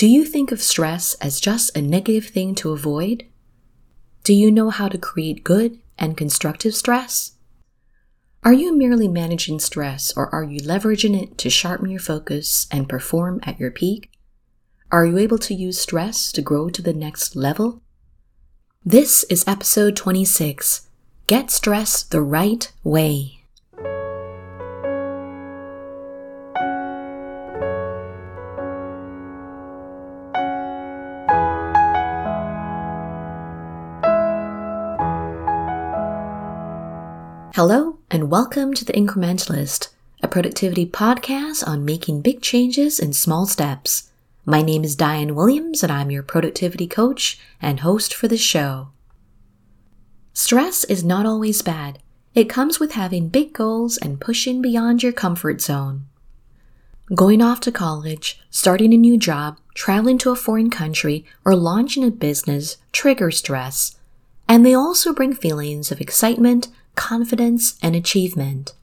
Do you think of stress as just a negative thing to avoid? Do you know how to create good and constructive stress? Are you merely managing stress or are you leveraging it to sharpen your focus and perform at your peak? Are you able to use stress to grow to the next level? This is episode 26 Get Stress the Right Way. Hello, and welcome to The Incrementalist, a productivity podcast on making big changes in small steps. My name is Diane Williams, and I'm your productivity coach and host for the show. Stress is not always bad. It comes with having big goals and pushing beyond your comfort zone. Going off to college, starting a new job, traveling to a foreign country, or launching a business trigger stress. And they also bring feelings of excitement, confidence, and achievement.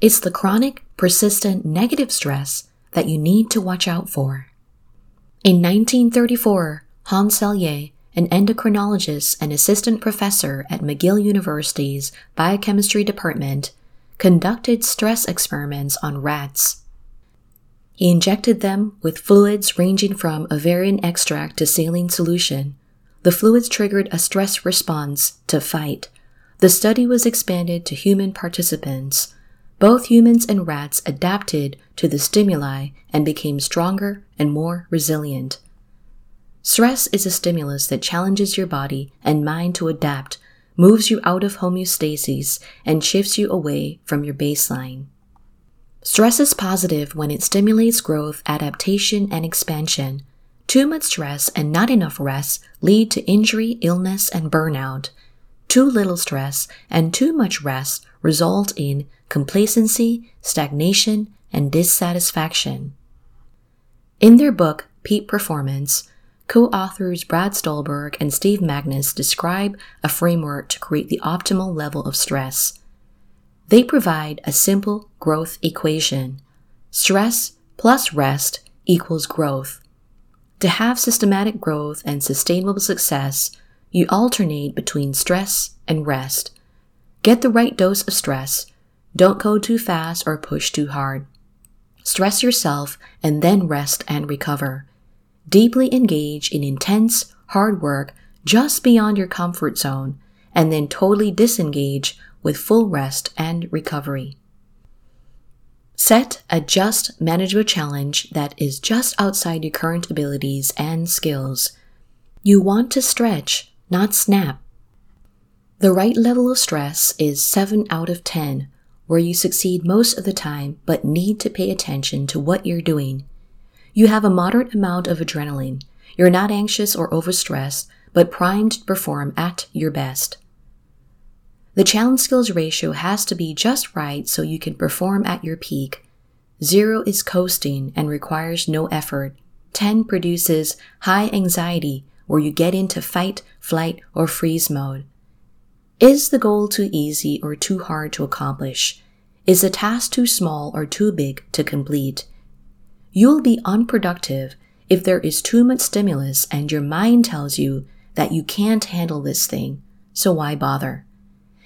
It's the chronic, persistent negative stress that you need to watch out for. In 1934, Hans Selye, an endocrinologist and assistant professor at McGill University's biochemistry department, conducted stress experiments on rats. He injected them with fluids ranging from ovarian extract to saline solution. The fluids triggered a stress response to fight, the study was expanded to human participants. Both humans and rats adapted to the stimuli and became stronger and more resilient. Stress is a stimulus that challenges your body and mind to adapt, moves you out of homeostasis, and shifts you away from your baseline. Stress is positive when it stimulates growth, adaptation, and expansion. Too much stress and not enough rest lead to injury, illness, and burnout. Too little stress and too much rest result in complacency, stagnation, and dissatisfaction. In their book, Peak Performance, co-authors Brad Stulberg and Steve Magness describe a framework to create the optimal level of stress. They provide a simple growth equation. Stress plus rest equals growth. To have systematic growth and sustainable success, you alternate between stress and rest. Get the right dose of stress. Don't go too fast or push too hard. Stress yourself and then rest and recover. Deeply engage in intense, hard work just beyond your comfort zone, and then totally disengage with full rest and recovery. Set a just manageable challenge that is just outside your current abilities and skills. You want to stretch, not snap. The right level of stress is 7 out of 10, where you succeed most of the time but need to pay attention to what you're doing. You have a moderate amount of adrenaline. You're not anxious or overstressed, but primed to perform at your best. The challenge skills ratio has to be just right so you can perform at your peak. Zero is coasting and requires no effort. 10 produces high anxiety where you get into fight, flight, or freeze mode. Is the goal too easy or too hard to accomplish? Is the task too small or too big to complete? You'll be unproductive if there is too much stimulus and your mind tells you that you can't handle this thing, so why bother?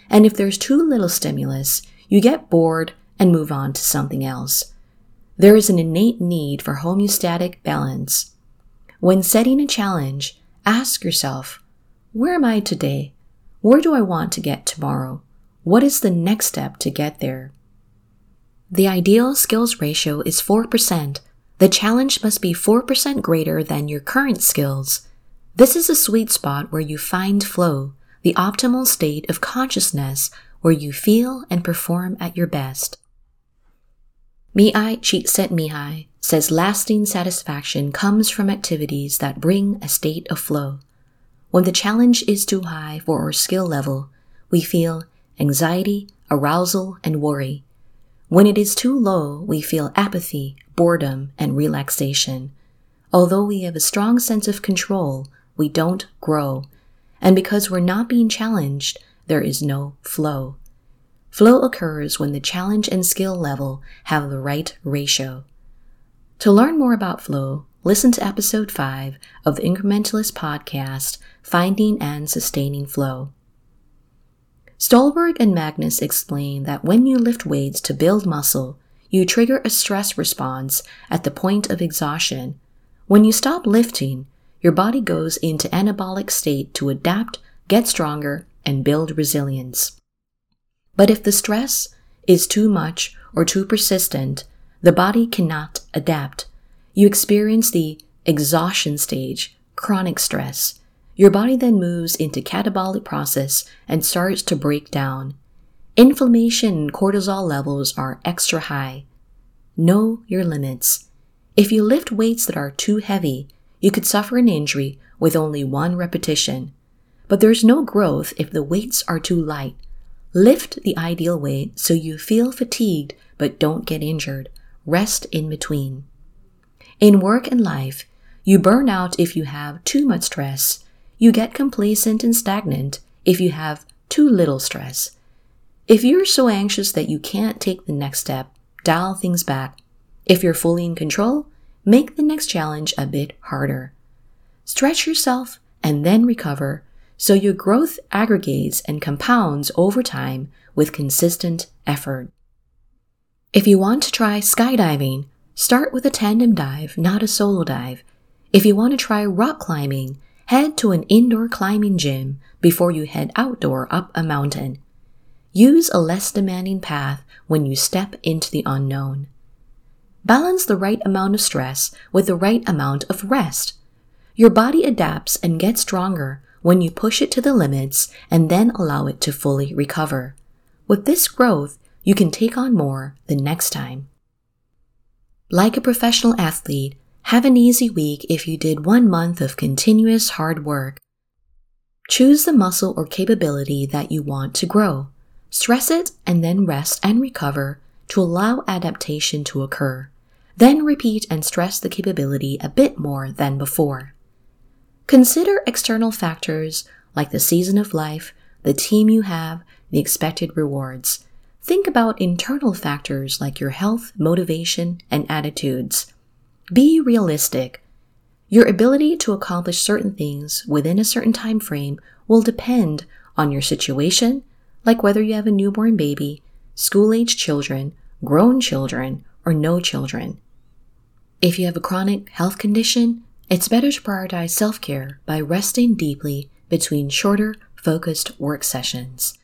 And if there's too little stimulus, you get bored and move on to something else. There is an innate need for homeostatic balance. When setting a challenge, Ask yourself, where am I today? Where do I want to get tomorrow? What is the next step to get there? The ideal skills ratio is 4%. The challenge must be 4% greater than your current skills. This is a sweet spot where you find flow, the optimal state of consciousness where you feel and perform at your best. Mihaly Csikszentmihalyi says lasting satisfaction comes from activities that bring a state of flow. When the challenge is too high for our skill level, we feel anxiety, arousal, and worry. When it is too low, we feel apathy, boredom, and relaxation. Although we have a strong sense of control, we don't grow. And because we're not being challenged, there is no flow. Flow occurs when the challenge and skill level have the right ratio. To learn more about flow, listen to episode 5 of the Incrementalist podcast, Finding and Sustaining Flow. Stulberg and Magness explain that when you lift weights to build muscle, you trigger a stress response at the point of exhaustion. When you stop lifting, your body goes into anabolic state to adapt, get stronger, and build resilience. But if the stress is too much or too persistent, the body cannot adapt. You experience the exhaustion stage, chronic stress. Your body then moves into catabolic process and starts to break down. Inflammation and cortisol levels are extra high. Know your limits. If you lift weights that are too heavy, you could suffer an injury with only one repetition. But there's no growth if the weights are too light. Lift the ideal weight so you feel fatigued but don't get injured. Rest in between. In work and life, you burn out if you have too much stress. You get complacent and stagnant if you have too little stress. If you're so anxious that you can't take the next step, dial things back. If you're fully in control, make the next challenge a bit harder. Stretch yourself and then recover so your growth aggregates and compounds over time with consistent effort. If you want to try skydiving, start with a tandem dive, not a solo dive. If you want to try rock climbing, head to an indoor climbing gym before you head outdoor up a mountain. Use a less demanding path when you step into the unknown. Balance the right amount of stress with the right amount of rest. Your body adapts and gets stronger when you push it to the limits and then allow it to fully recover. With this growth, you can take on more the next time. Like a professional athlete, have an easy week if you did one month of continuous hard work. Choose the muscle or capability that you want to grow. Stress it and then rest and recover to allow adaptation to occur. Then repeat and stress the capability a bit more than before. Consider external factors like the season of life, the team you have, the expected rewards. Think about internal factors like your health, motivation, and attitudes. Be realistic. Your ability to accomplish certain things within a certain time frame will depend on your situation, like whether you have a newborn baby, school-age children, grown children, or no children. If you have a chronic health condition, it's better to prioritize self care by resting deeply between shorter, focused work sessions.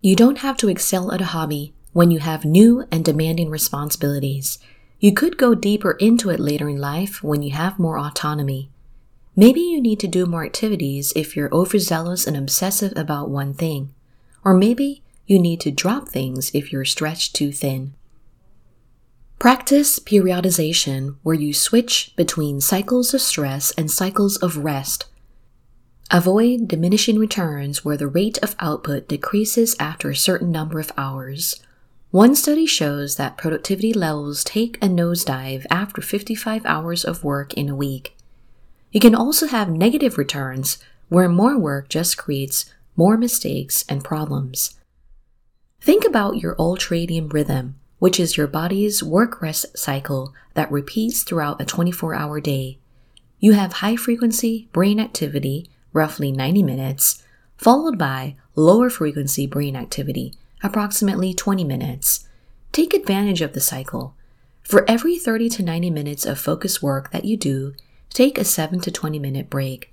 You don't have to excel at a hobby when you have new and demanding responsibilities. You could go deeper into it later in life when you have more autonomy. Maybe you need to do more activities if you're overzealous and obsessive about one thing. Or maybe you need to drop things if you're stretched too thin. Practice periodization where you switch between cycles of stress and cycles of rest. Avoid diminishing returns where the rate of output decreases after a certain number of hours. One study shows that productivity levels take a nosedive after 55 hours of work in a week. You can also have negative returns where more work just creates more mistakes and problems. Think about your ultradian rhythm which is your body's work rest cycle that repeats throughout a 24 hour day. You have high frequency brain activity, roughly 90 minutes, followed by lower frequency brain activity, approximately 20 minutes. Take advantage of the cycle. For every 30 to 90 minutes of focus work that you do, take a 7 to 20 minute break.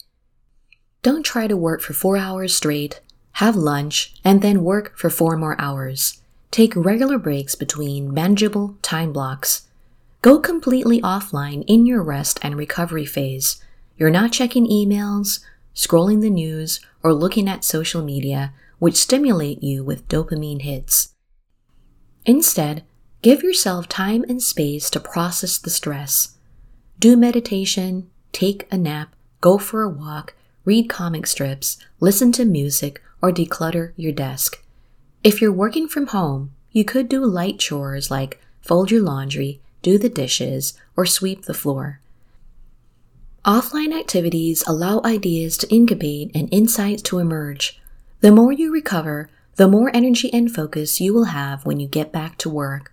Don't try to work for 4 hours straight, have lunch, and then work for 4 more hours. Take regular breaks between manageable time blocks. Go completely offline in your rest and recovery phase. You're not checking emails, scrolling the news, or looking at social media, which stimulate you with dopamine hits. Instead, give yourself time and space to process the stress. Do meditation, take a nap, go for a walk, read comic strips, listen to music, or declutter your desk. If you're working from home, you could do light chores like fold your laundry, do the dishes, or sweep the floor. Offline activities allow ideas to incubate and insights to emerge. The more you recover, the more energy and focus you will have when you get back to work.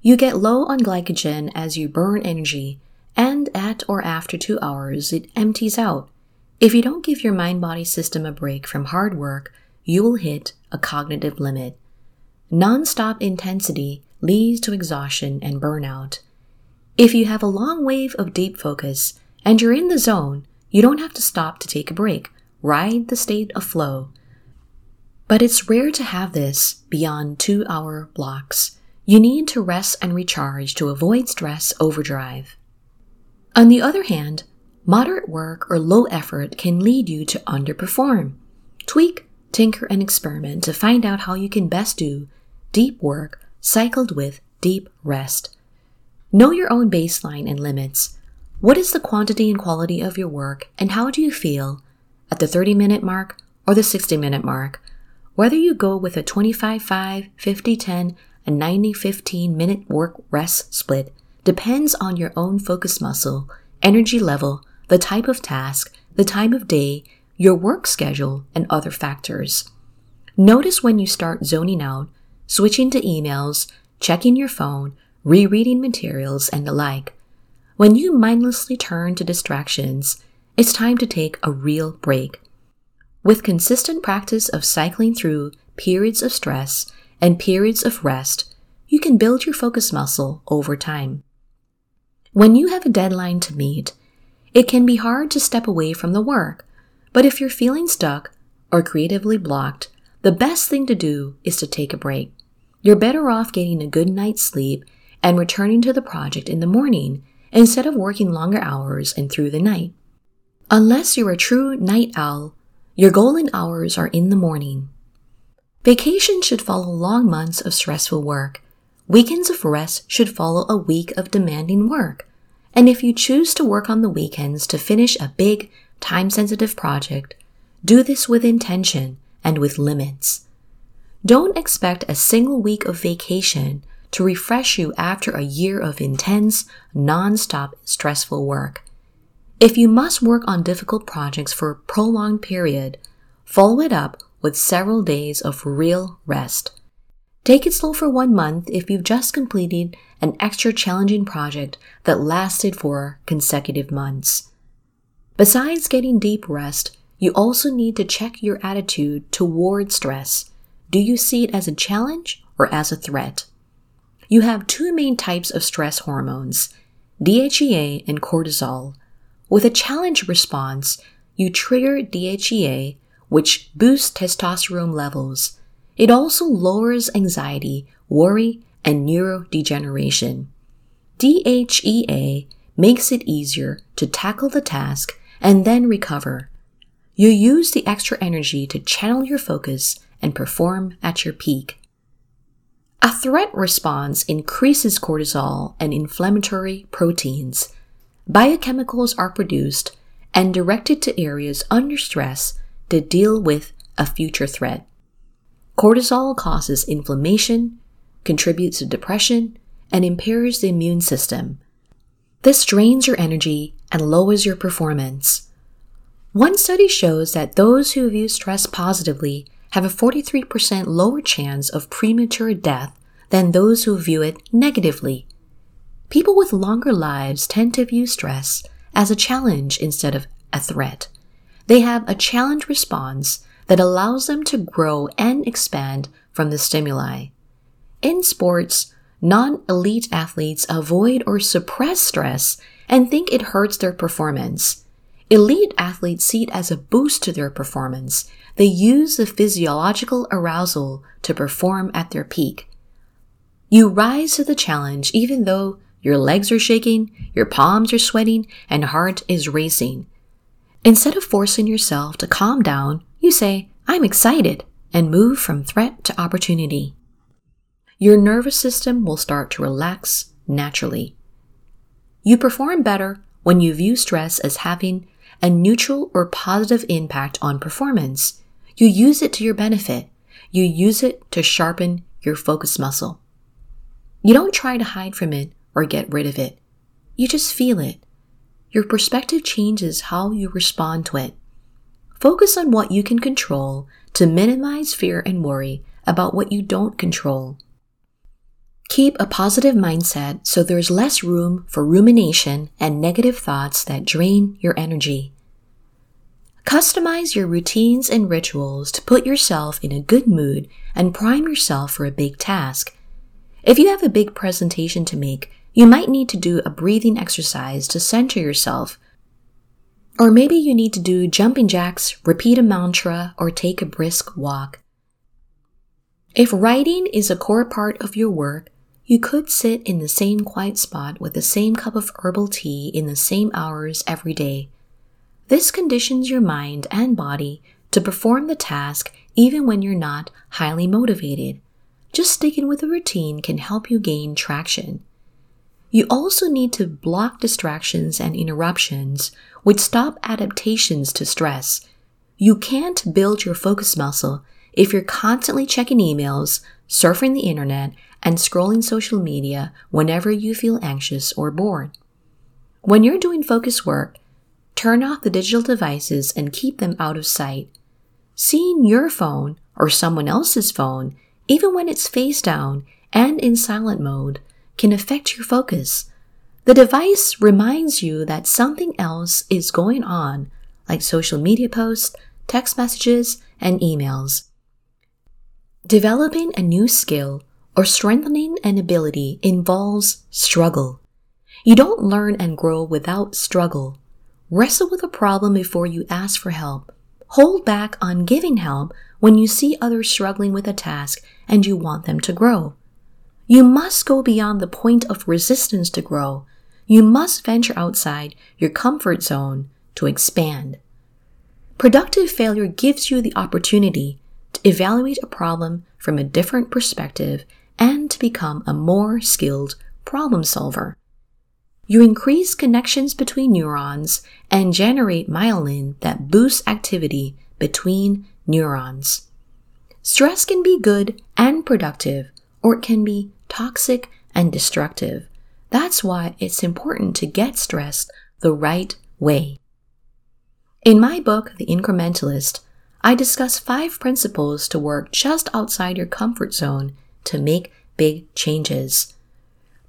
You get low on glycogen as you burn energy, and at or after two hours, it empties out. If you don't give your mind body system a break from hard work, you will hit a cognitive limit. Non-stop intensity leads to exhaustion and burnout. If you have a long wave of deep focus and you're in the zone, you don't have to stop to take a break. Ride the state of flow. But it's rare to have this beyond two hour blocks. You need to rest and recharge to avoid stress overdrive. On the other hand, moderate work or low effort can lead you to underperform. Tweak, tinker, and experiment to find out how you can best do deep work cycled with deep rest. Know your own baseline and limits. What is the quantity and quality of your work, and how do you feel at the 30 minute mark or the 60 minute mark? Whether you go with a 25 5, 50 10, and 90 15 minute work rest split depends on your own focus muscle, energy level, the type of task, the time of day, your work schedule, and other factors. Notice when you start zoning out, switching to emails, checking your phone, rereading materials, and the like. When you mindlessly turn to distractions, it's time to take a real break. With consistent practice of cycling through periods of stress and periods of rest, you can build your focus muscle over time. When you have a deadline to meet, it can be hard to step away from the work, but if you're feeling stuck or creatively blocked, the best thing to do is to take a break. You're better off getting a good night's sleep and returning to the project in the morning instead of working longer hours and through the night. Unless you're a true night owl, your golden hours are in the morning. Vacation should follow long months of stressful work. Weekends of rest should follow a week of demanding work. And if you choose to work on the weekends to finish a big, time sensitive project, do this with intention and with limits. Don't expect a single week of vacation to refresh you after a year of intense, non-stop stressful work. If you must work on difficult projects for a prolonged period, follow it up with several days of real rest. Take it slow for one month if you've just completed an extra challenging project that lasted for consecutive months. Besides getting deep rest, you also need to check your attitude toward stress. Do you see it as a challenge or as a threat? You have two main types of stress hormones, DHEA and cortisol. With a challenge response, you trigger DHEA, which boosts testosterone levels. It also lowers anxiety, worry, and neurodegeneration. DHEA makes it easier to tackle the task and then recover. You use the extra energy to channel your focus and perform at your peak. A threat response increases cortisol and inflammatory proteins. Biochemicals are produced and directed to areas under stress to deal with a future threat. Cortisol causes inflammation, contributes to depression, and impairs the immune system. This drains your energy and lowers your performance. One study shows that those who view stress positively have a 43% lower chance of premature death than those who view it negatively. People with longer lives tend to view stress as a challenge instead of a threat. They have a challenge response that allows them to grow and expand from the stimuli. In sports, non elite athletes avoid or suppress stress and think it hurts their performance. Elite athletes see it as a boost to their performance. They use the physiological arousal to perform at their peak. You rise to the challenge even though your legs are shaking, your palms are sweating, and heart is racing. Instead of forcing yourself to calm down, you say, I'm excited, and move from threat to opportunity. Your nervous system will start to relax naturally. You perform better when you view stress as having a neutral or positive impact on performance. You use it to your benefit. You use it to sharpen your focus muscle. You don't try to hide from it or get rid of it. You just feel it. Your perspective changes how you respond to it. Focus on what you can control to minimize fear and worry about what you don't control. Keep a positive mindset so there's less room for rumination and negative thoughts that drain your energy. Customize your routines and rituals to put yourself in a good mood and prime yourself for a big task. If you have a big presentation to make, you might need to do a breathing exercise to center yourself. Or maybe you need to do jumping jacks, repeat a mantra, or take a brisk walk. If writing is a core part of your work, you could sit in the same quiet spot with the same cup of herbal tea in the same hours every day. This conditions your mind and body to perform the task even when you're not highly motivated. Just sticking with a routine can help you gain traction. You also need to block distractions and interruptions which stop adaptations to stress. You can't build your focus muscle if you're constantly checking emails, surfing the internet, and scrolling social media whenever you feel anxious or bored. When you're doing focus work, turn off the digital devices and keep them out of sight. Seeing your phone or someone else's phone, even when it's face down and in silent mode, can affect your focus. The device reminds you that something else is going on, like social media posts, text messages, and emails. Developing a new skill or strengthening an ability involves struggle. You don't learn and grow without struggle. Wrestle with a problem before you ask for help. Hold back on giving help when you see others struggling with a task and you want them to grow. You must go beyond the point of resistance to grow. You must venture outside your comfort zone to expand. Productive failure gives you the opportunity to evaluate a problem from a different perspective and to become a more skilled problem solver. You increase connections between neurons and generate myelin that boosts activity between neurons. Stress can be good and productive, or it can be toxic and destructive. That's why it's important to get stressed the right way. In my book, The Incrementalist, I discuss five principles to work just outside your comfort zone to make big changes.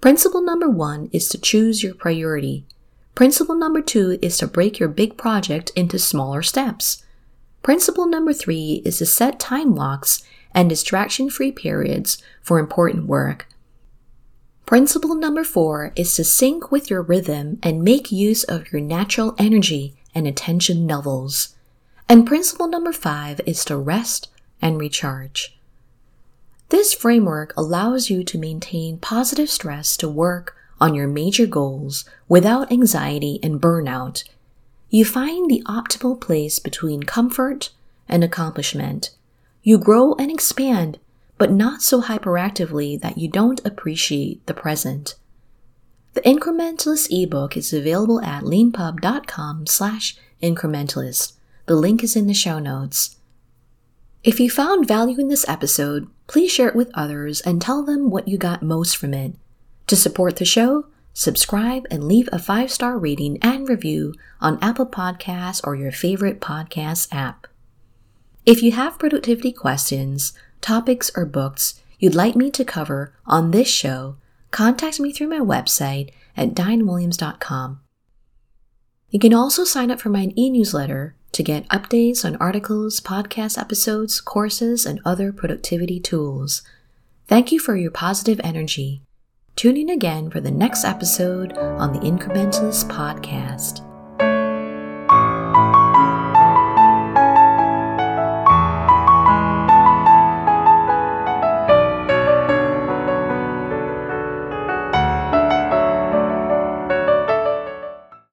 Principle number one is to choose your priority. Principle number two is to break your big project into smaller steps. Principle number three is to set time locks and distraction free periods for important work. Principle number four is to sync with your rhythm and make use of your natural energy and attention levels. And principle number five is to rest and recharge. This framework allows you to maintain positive stress to work on your major goals without anxiety and burnout. You find the optimal place between comfort and accomplishment. You grow and expand, but not so hyperactively that you don't appreciate the present. The Incrementalist ebook is available at leanpub.com slash incrementalist. The link is in the show notes. If you found value in this episode, please share it with others and tell them what you got most from it. To support the show, subscribe and leave a five star rating and review on Apple Podcasts or your favorite podcast app. If you have productivity questions, topics, or books you'd like me to cover on this show, contact me through my website at dianewilliams.com. You can also sign up for my e newsletter to get updates on articles, podcast episodes, courses, and other productivity tools. Thank you for your positive energy. Tune in again for the next episode on the Incrementalist Podcast.